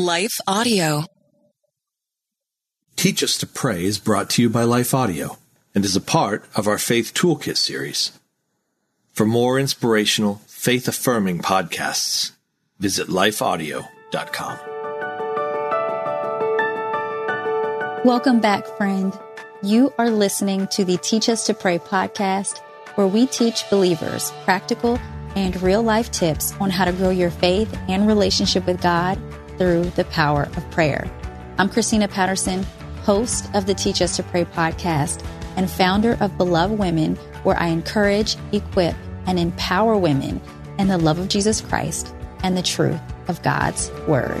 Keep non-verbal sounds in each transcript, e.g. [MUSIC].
Life Audio. Teach Us to Pray is brought to you by Life Audio and is a part of our Faith Toolkit series. For more inspirational, faith affirming podcasts, visit lifeaudio.com. Welcome back, friend. You are listening to the Teach Us to Pray podcast, where we teach believers practical and real life tips on how to grow your faith and relationship with God through the power of prayer. I'm Christina Patterson, host of the Teach Us to Pray podcast and founder of Beloved Women, where I encourage, equip, and empower women in the love of Jesus Christ and the truth of God's Word.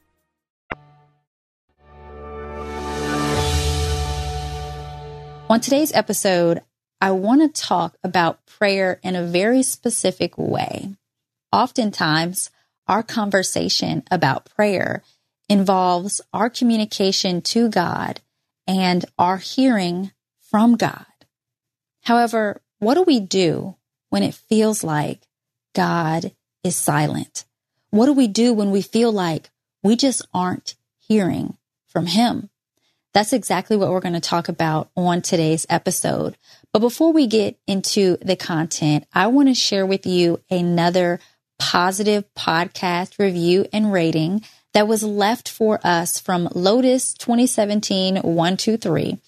On today's episode, I want to talk about prayer in a very specific way. Oftentimes, our conversation about prayer involves our communication to God and our hearing from God. However, what do we do when it feels like God is silent? What do we do when we feel like we just aren't hearing from Him? That's exactly what we're going to talk about on today's episode. But before we get into the content, I want to share with you another positive podcast review and rating that was left for us from Lotus 2017 123.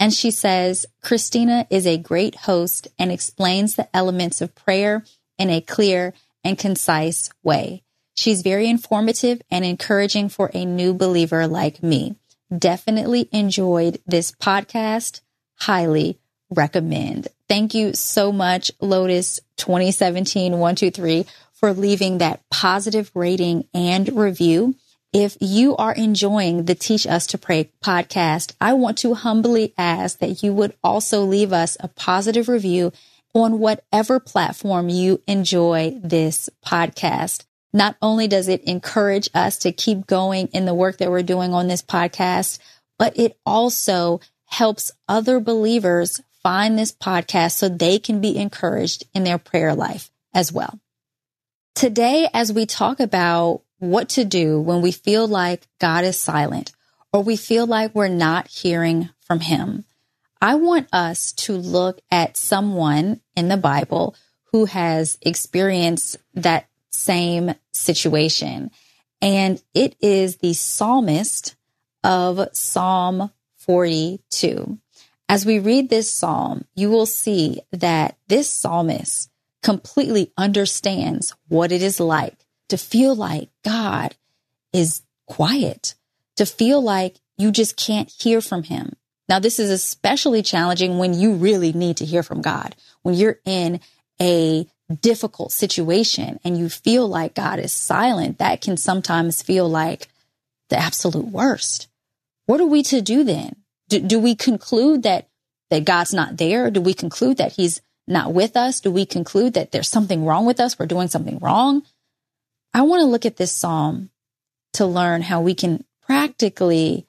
And she says, Christina is a great host and explains the elements of prayer in a clear and concise way. She's very informative and encouraging for a new believer like me. Definitely enjoyed this podcast. Highly recommend. Thank you so much, Lotus 2017 123, for leaving that positive rating and review. If you are enjoying the Teach Us to Pray podcast, I want to humbly ask that you would also leave us a positive review on whatever platform you enjoy this podcast. Not only does it encourage us to keep going in the work that we're doing on this podcast, but it also helps other believers find this podcast so they can be encouraged in their prayer life as well. Today, as we talk about what to do when we feel like God is silent or we feel like we're not hearing from Him, I want us to look at someone in the Bible who has experienced that same situation. And it is the psalmist of Psalm 42. As we read this psalm, you will see that this psalmist completely understands what it is like to feel like God is quiet, to feel like you just can't hear from him. Now, this is especially challenging when you really need to hear from God, when you're in a difficult situation and you feel like God is silent, that can sometimes feel like the absolute worst. What are we to do then? Do, do we conclude that, that God's not there? Do we conclude that he's not with us? Do we conclude that there's something wrong with us? We're doing something wrong? I want to look at this psalm to learn how we can practically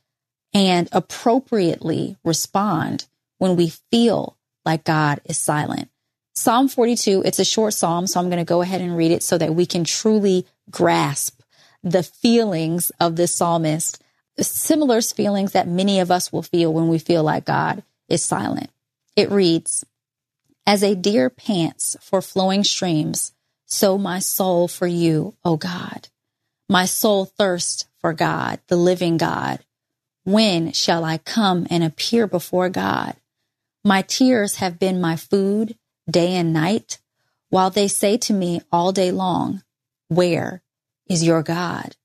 and appropriately respond when we feel like God is silent. Psalm 42, it's a short psalm, so I'm going to go ahead and read it so that we can truly grasp the feelings of this psalmist, similar feelings that many of us will feel when we feel like God is silent. It reads, As a deer pants for flowing streams, so my soul for you, O God. My soul thirsts for God, the living God. When shall I come and appear before God? My tears have been my food day and night, while they say to me all day long, Where is your God?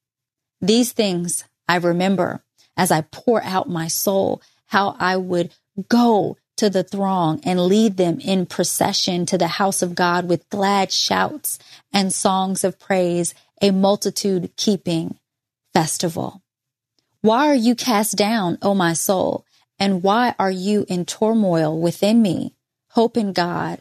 These things I remember as I pour out my soul, how I would go to the throng and lead them in procession to the house of God with glad shouts and songs of praise, a multitude keeping festival. Why are you cast down, O my soul? And why are you in turmoil within me? Hope in God,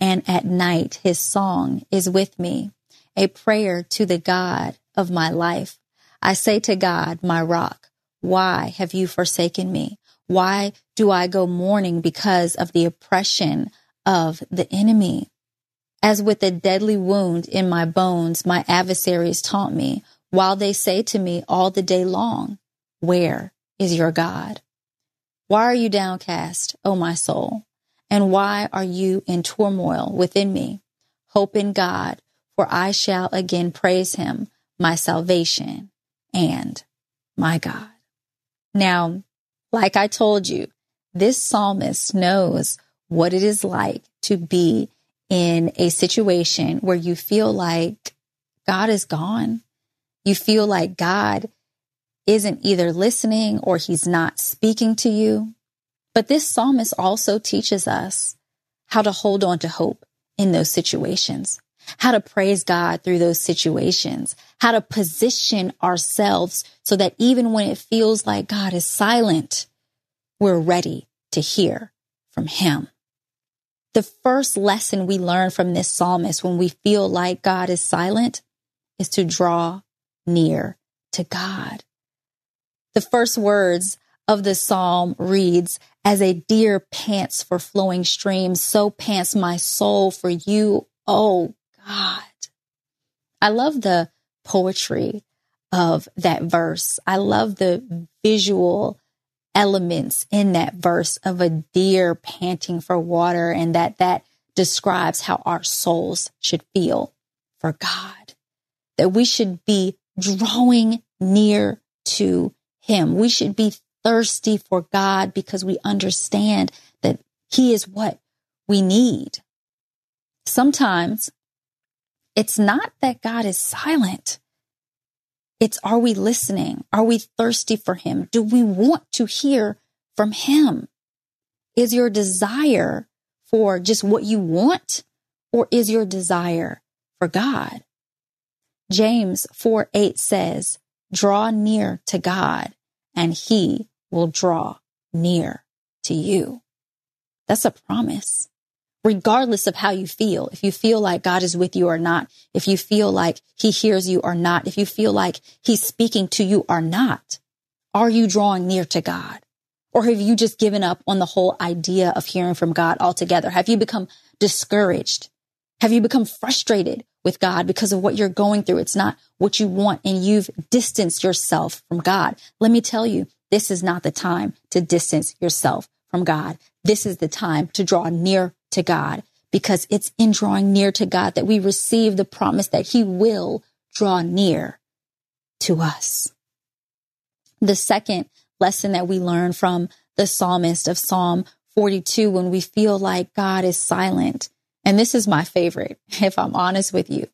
and at night, his song is with me, a prayer to the God of my life. I say to God, my rock, why have you forsaken me? Why do I go mourning because of the oppression of the enemy? As with a deadly wound in my bones, my adversaries taunt me, while they say to me all the day long, Where is your God? Why are you downcast, O my soul? And why are you in turmoil within me? Hope in God, for I shall again praise him, my salvation and my God. Now, like I told you, this psalmist knows what it is like to be in a situation where you feel like God is gone. You feel like God isn't either listening or he's not speaking to you. But this psalmist also teaches us how to hold on to hope in those situations, how to praise God through those situations, how to position ourselves so that even when it feels like God is silent, we're ready to hear from him. The first lesson we learn from this psalmist when we feel like God is silent is to draw near to God. The first words of the psalm reads, as a deer pants for flowing streams, so pants my soul for you, oh God. I love the poetry of that verse. I love the visual elements in that verse of a deer panting for water and that that describes how our souls should feel for God. That we should be drawing near to him. We should be thirsty for God because we understand that he is what we need. Sometimes it's not that God is silent. It's are we listening? Are we thirsty for him? Do we want to hear from him? Is your desire for just what you want or is your desire for God? James 4 8 says, draw near to God and he will draw near to you. That's a promise regardless of how you feel. If you feel like God is with you or not, if you feel like he hears you or not, if you feel like he's speaking to you or not, are you drawing near to God? Or have you just given up on the whole idea of hearing from God altogether? Have you become discouraged? Have you become frustrated with God because of what you're going through? It's not what you want and you've distanced yourself from God. Let me tell you, this is not the time to distance yourself from God. This is the time to draw near to God because it's in drawing near to God that we receive the promise that he will draw near to us. The second lesson that we learn from the psalmist of Psalm 42 when we feel like God is silent, and this is my favorite, [LAUGHS] if I'm honest with you,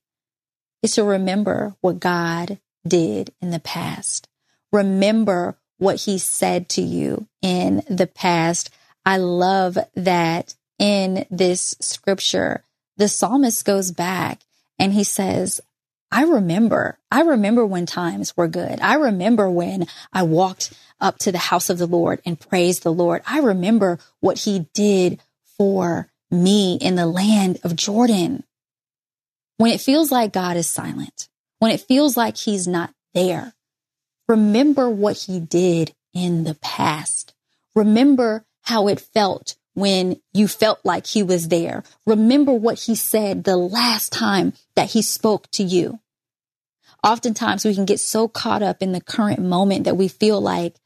is to remember what God did in the past. Remember what he said to you in the past. I love that in this scripture, the psalmist goes back and he says, I remember, I remember when times were good. I remember when I walked up to the house of the Lord and praised the Lord. I remember what he did for me in the land of Jordan. When it feels like God is silent, when it feels like he's not there, remember what he did in the past. Remember how it felt when you felt like he was there. Remember what he said the last time that he spoke to you. Oftentimes we can get so caught up in the current moment that we feel like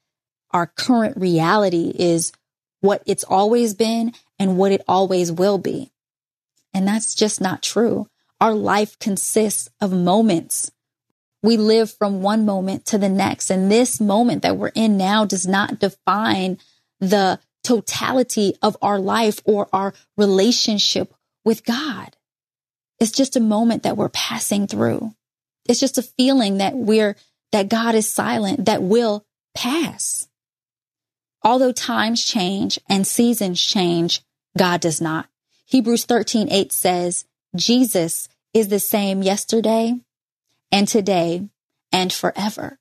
our current reality is what it's always been and what it always will be. And that's just not true. Our life consists of moments. We live from one moment to the next. And this moment that we're in now does not define the totality of our life or our relationship with God. It's just a moment that we're passing through. It's just a feeling that we're, that God is silent that will pass. Although times change and seasons change, God does not. Hebrews 13, 8 says, Jesus is the same yesterday and today and forever.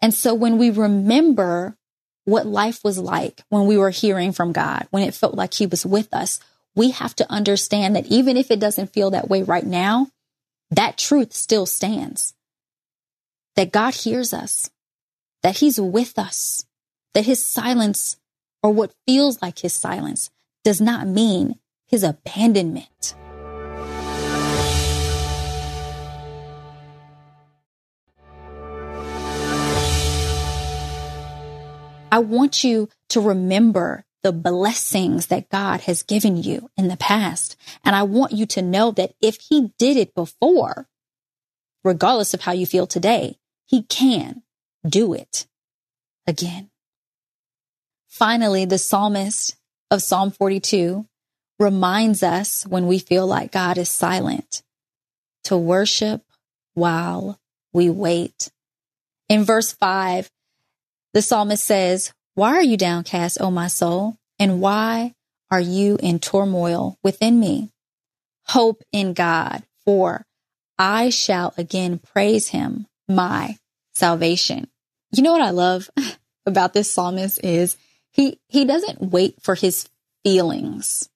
And so when we remember what life was like when we were hearing from God, when it felt like He was with us, we have to understand that even if it doesn't feel that way right now, that truth still stands. That God hears us, that He's with us, that His silence or what feels like His silence does not mean His abandonment. I want you to remember the blessings that God has given you in the past. And I want you to know that if he did it before, regardless of how you feel today, he can do it again. Finally, the psalmist of Psalm 42 reminds us when we feel like God is silent to worship while we wait. In verse five, the psalmist says, Why are you downcast, O my soul? And why are you in turmoil within me? Hope in God, for I shall again praise him, my salvation. You know what I love [LAUGHS] about this psalmist is he, he doesn't wait for his feelings.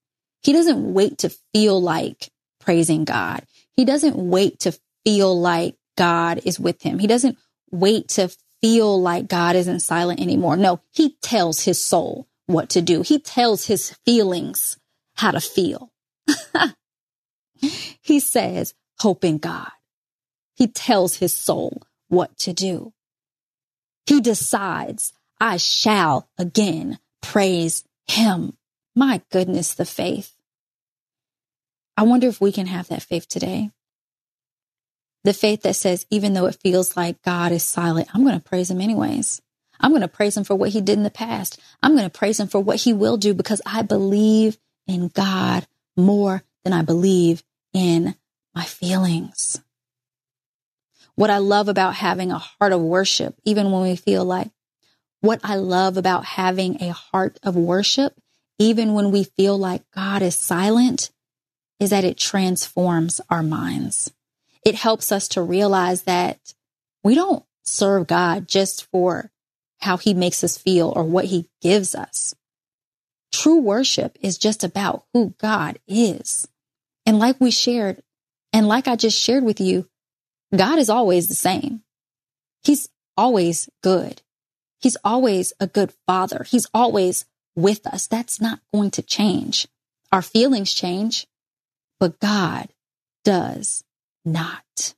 He doesn't wait to feel like praising God. He doesn't wait to feel like God is with him. He doesn't wait to feel like God isn't silent anymore. No, he tells his soul what to do. He tells his feelings how to feel. [LAUGHS] he says, hope in God. He tells his soul what to do. He decides, I shall again praise him. My goodness, the faith. I wonder if we can have that faith today. The faith that says, even though it feels like God is silent, I'm going to praise him anyways. I'm going to praise him for what he did in the past. I'm going to praise him for what he will do because I believe in God more than I believe in my feelings. What I love about having a heart of worship, even when we feel like, what I love about having a heart of worship, even when we feel like God is silent, is that it transforms our minds it helps us to realize that we don't serve God just for how he makes us feel or what he gives us. True worship is just about who God is. And like we shared, and like I just shared with you, God is always the same. He's always good. He's always a good father. He's always with us. That's not going to change. Our feelings change, but God does not.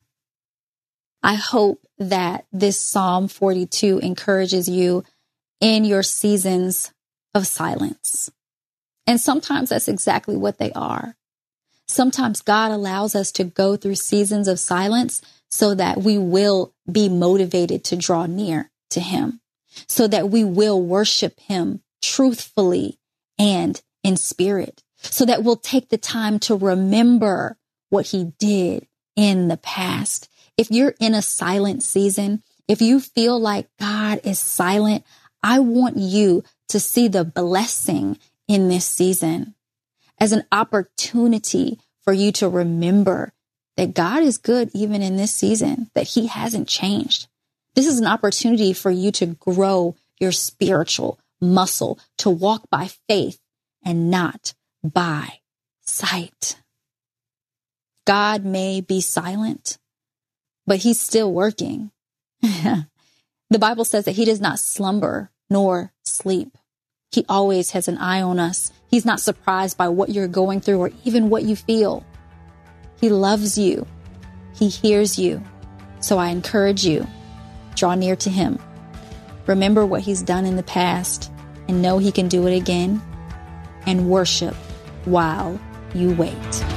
I hope that this Psalm 42 encourages you in your seasons of silence. And sometimes that's exactly what they are. Sometimes God allows us to go through seasons of silence so that we will be motivated to draw near to Him, so that we will worship Him truthfully and in spirit, so that we'll take the time to remember what He did in the past. If you're in a silent season, if you feel like God is silent, I want you to see the blessing in this season as an opportunity for you to remember that God is good even in this season, that he hasn't changed. This is an opportunity for you to grow your spiritual muscle, to walk by faith and not by sight. God may be silent, but he's still working. [LAUGHS] the Bible says that he does not slumber nor sleep. He always has an eye on us. He's not surprised by what you're going through or even what you feel. He loves you. He hears you. So I encourage you, draw near to him. Remember what he's done in the past and know he can do it again and worship while you wait.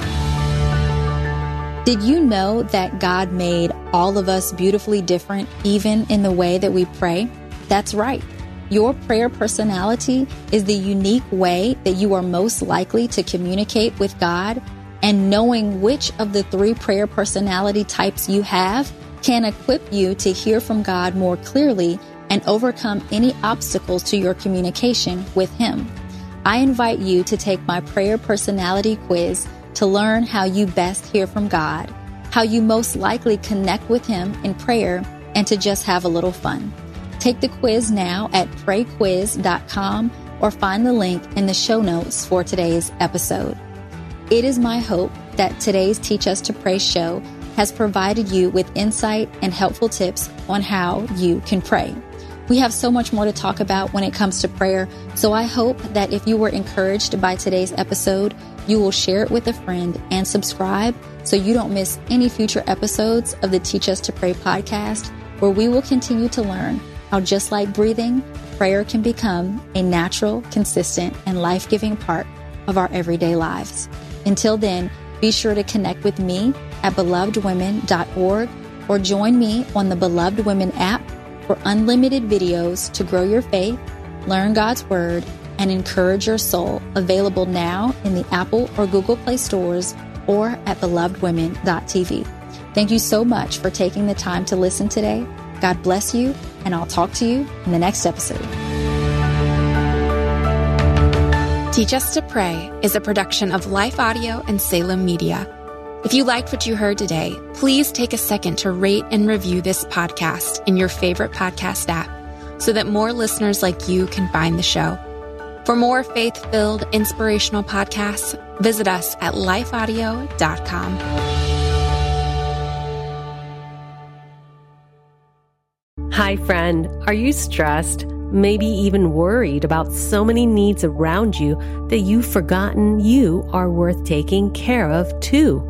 Did you know that God made all of us beautifully different, even in the way that we pray? That's right. Your prayer personality is the unique way that you are most likely to communicate with God, and knowing which of the three prayer personality types you have can equip you to hear from God more clearly and overcome any obstacles to your communication with Him. I invite you to take my prayer personality quiz to learn how you best hear from God, how you most likely connect with Him in prayer, and to just have a little fun. Take the quiz now at prayquiz.com or find the link in the show notes for today's episode. It is my hope that today's Teach Us to Pray show has provided you with insight and helpful tips on how you can pray. We have so much more to talk about when it comes to prayer, so I hope that if you were encouraged by today's episode, you will share it with a friend and subscribe so you don't miss any future episodes of the Teach Us to Pray podcast, where we will continue to learn how, just like breathing, prayer can become a natural, consistent, and life giving part of our everyday lives. Until then, be sure to connect with me at belovedwomen.org or join me on the Beloved Women app for unlimited videos to grow your faith, learn God's Word, and encourage your soul. Available now in the Apple or Google Play stores or at belovedwomen.tv. Thank you so much for taking the time to listen today. God bless you, and I'll talk to you in the next episode. Teach Us to Pray is a production of Life Audio and Salem Media. If you liked what you heard today, please take a second to rate and review this podcast in your favorite podcast app so that more listeners like you can find the show. For more faith filled, inspirational podcasts, visit us at lifeaudio.com. Hi, friend. Are you stressed? Maybe even worried about so many needs around you that you've forgotten you are worth taking care of too?